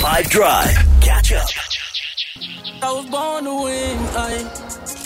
5 Drive. Catch up. I was born to win. I,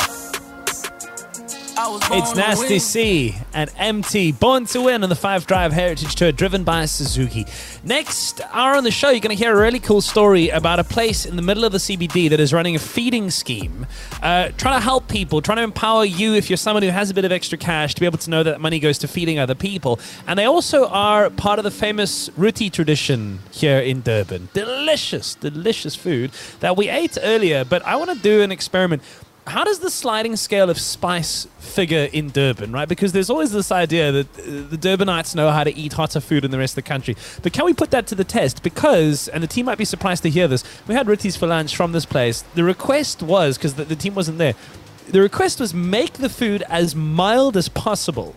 It's Nasty. C and MT, born to win on the Five Drive Heritage Tour, driven by Suzuki. Next hour on the show, you're going to hear a really cool story about a place in the middle of the CBD that is running a feeding scheme, uh, trying to help people, trying to empower you if you're someone who has a bit of extra cash to be able to know that money goes to feeding other people. And they also are part of the famous Ruti tradition here in Durban. Delicious, delicious food that we ate earlier, but I want to do an experiment how does the sliding scale of spice figure in Durban, right? Because there's always this idea that uh, the Durbanites know how to eat hotter food than the rest of the country. But can we put that to the test? Because, and the team might be surprised to hear this, we had Ritties for lunch from this place. The request was, because the, the team wasn't there, the request was make the food as mild as possible.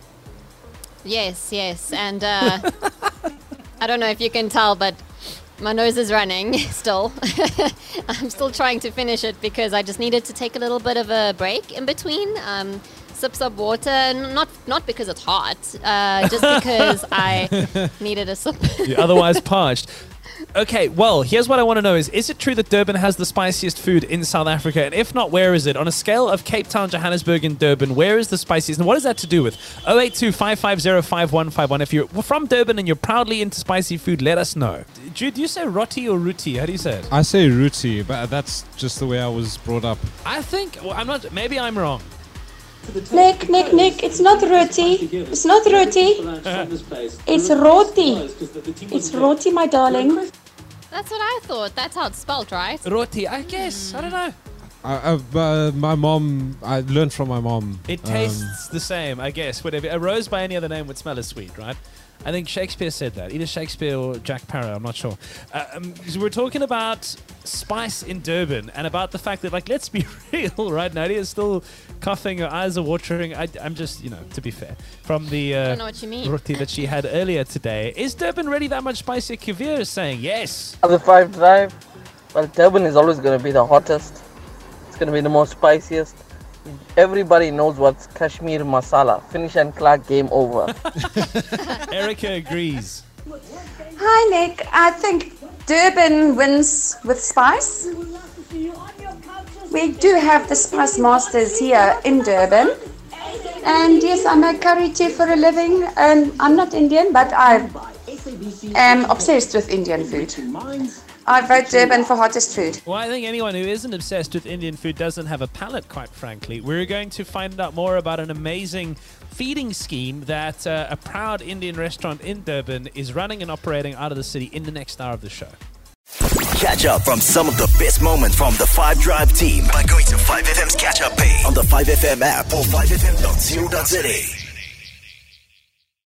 Yes, yes. And uh, I don't know if you can tell, but my nose is running still. I'm still trying to finish it because I just needed to take a little bit of a break in between. Um, sips of water, not not because it's hot, uh, just because I needed a sip. You're otherwise parched. Okay, well, here's what I want to know is is it true that Durban has the spiciest food in South Africa? And if not, where is it? On a scale of Cape Town, Johannesburg, and Durban, where is the spiciest? And what is that to do with? 082 550 If you're from Durban and you're proudly into spicy food, let us know. Jude, do you say roti or ruti? How do you say it? I say rooty, but that's just the way I was brought up. I think, well, I'm not, maybe I'm wrong. Nick, Nick, Nick, it's not roti. It's not roti. It's roti. It's roti, my darling. That's what I thought. That's how it's spelt, right? Roti, I guess. I don't know. I, I, uh, my mom, I learned from my mom. It um, tastes the same, I guess. Whatever. A rose by any other name would smell as sweet, right? I think Shakespeare said that. Either Shakespeare or Jack Parrow, I'm not sure. Uh, um, 'cause we're talking about spice in Durban and about the fact that, like, let's be real, right? Nadia is still coughing, her eyes are watering. I, am just, you know, to be fair, from the uh, I don't know what you mean. roti that she had earlier today. Is Durban really that much spicier? Kavir is saying yes. Of the five drive, well, Durban is always going to be the hottest. It's going to be the most spiciest. Everybody knows what's Kashmir masala. Finish and Clark, game over. Erica agrees. Hi, Nick. I think Durban wins with spice. We do have the spice masters here in Durban. And yes, I make curry too for a living. And I'm not Indian, but I am obsessed with Indian food. I vote Durban for hottest food. Well, I think anyone who isn't obsessed with Indian food doesn't have a palate, quite frankly. We're going to find out more about an amazing feeding scheme that uh, a proud Indian restaurant in Durban is running and operating out of the city in the next hour of the show. Catch up from some of the best moments from the 5 Drive team by going to 5FM's catch up page on the 5FM app or 5FM.co.za.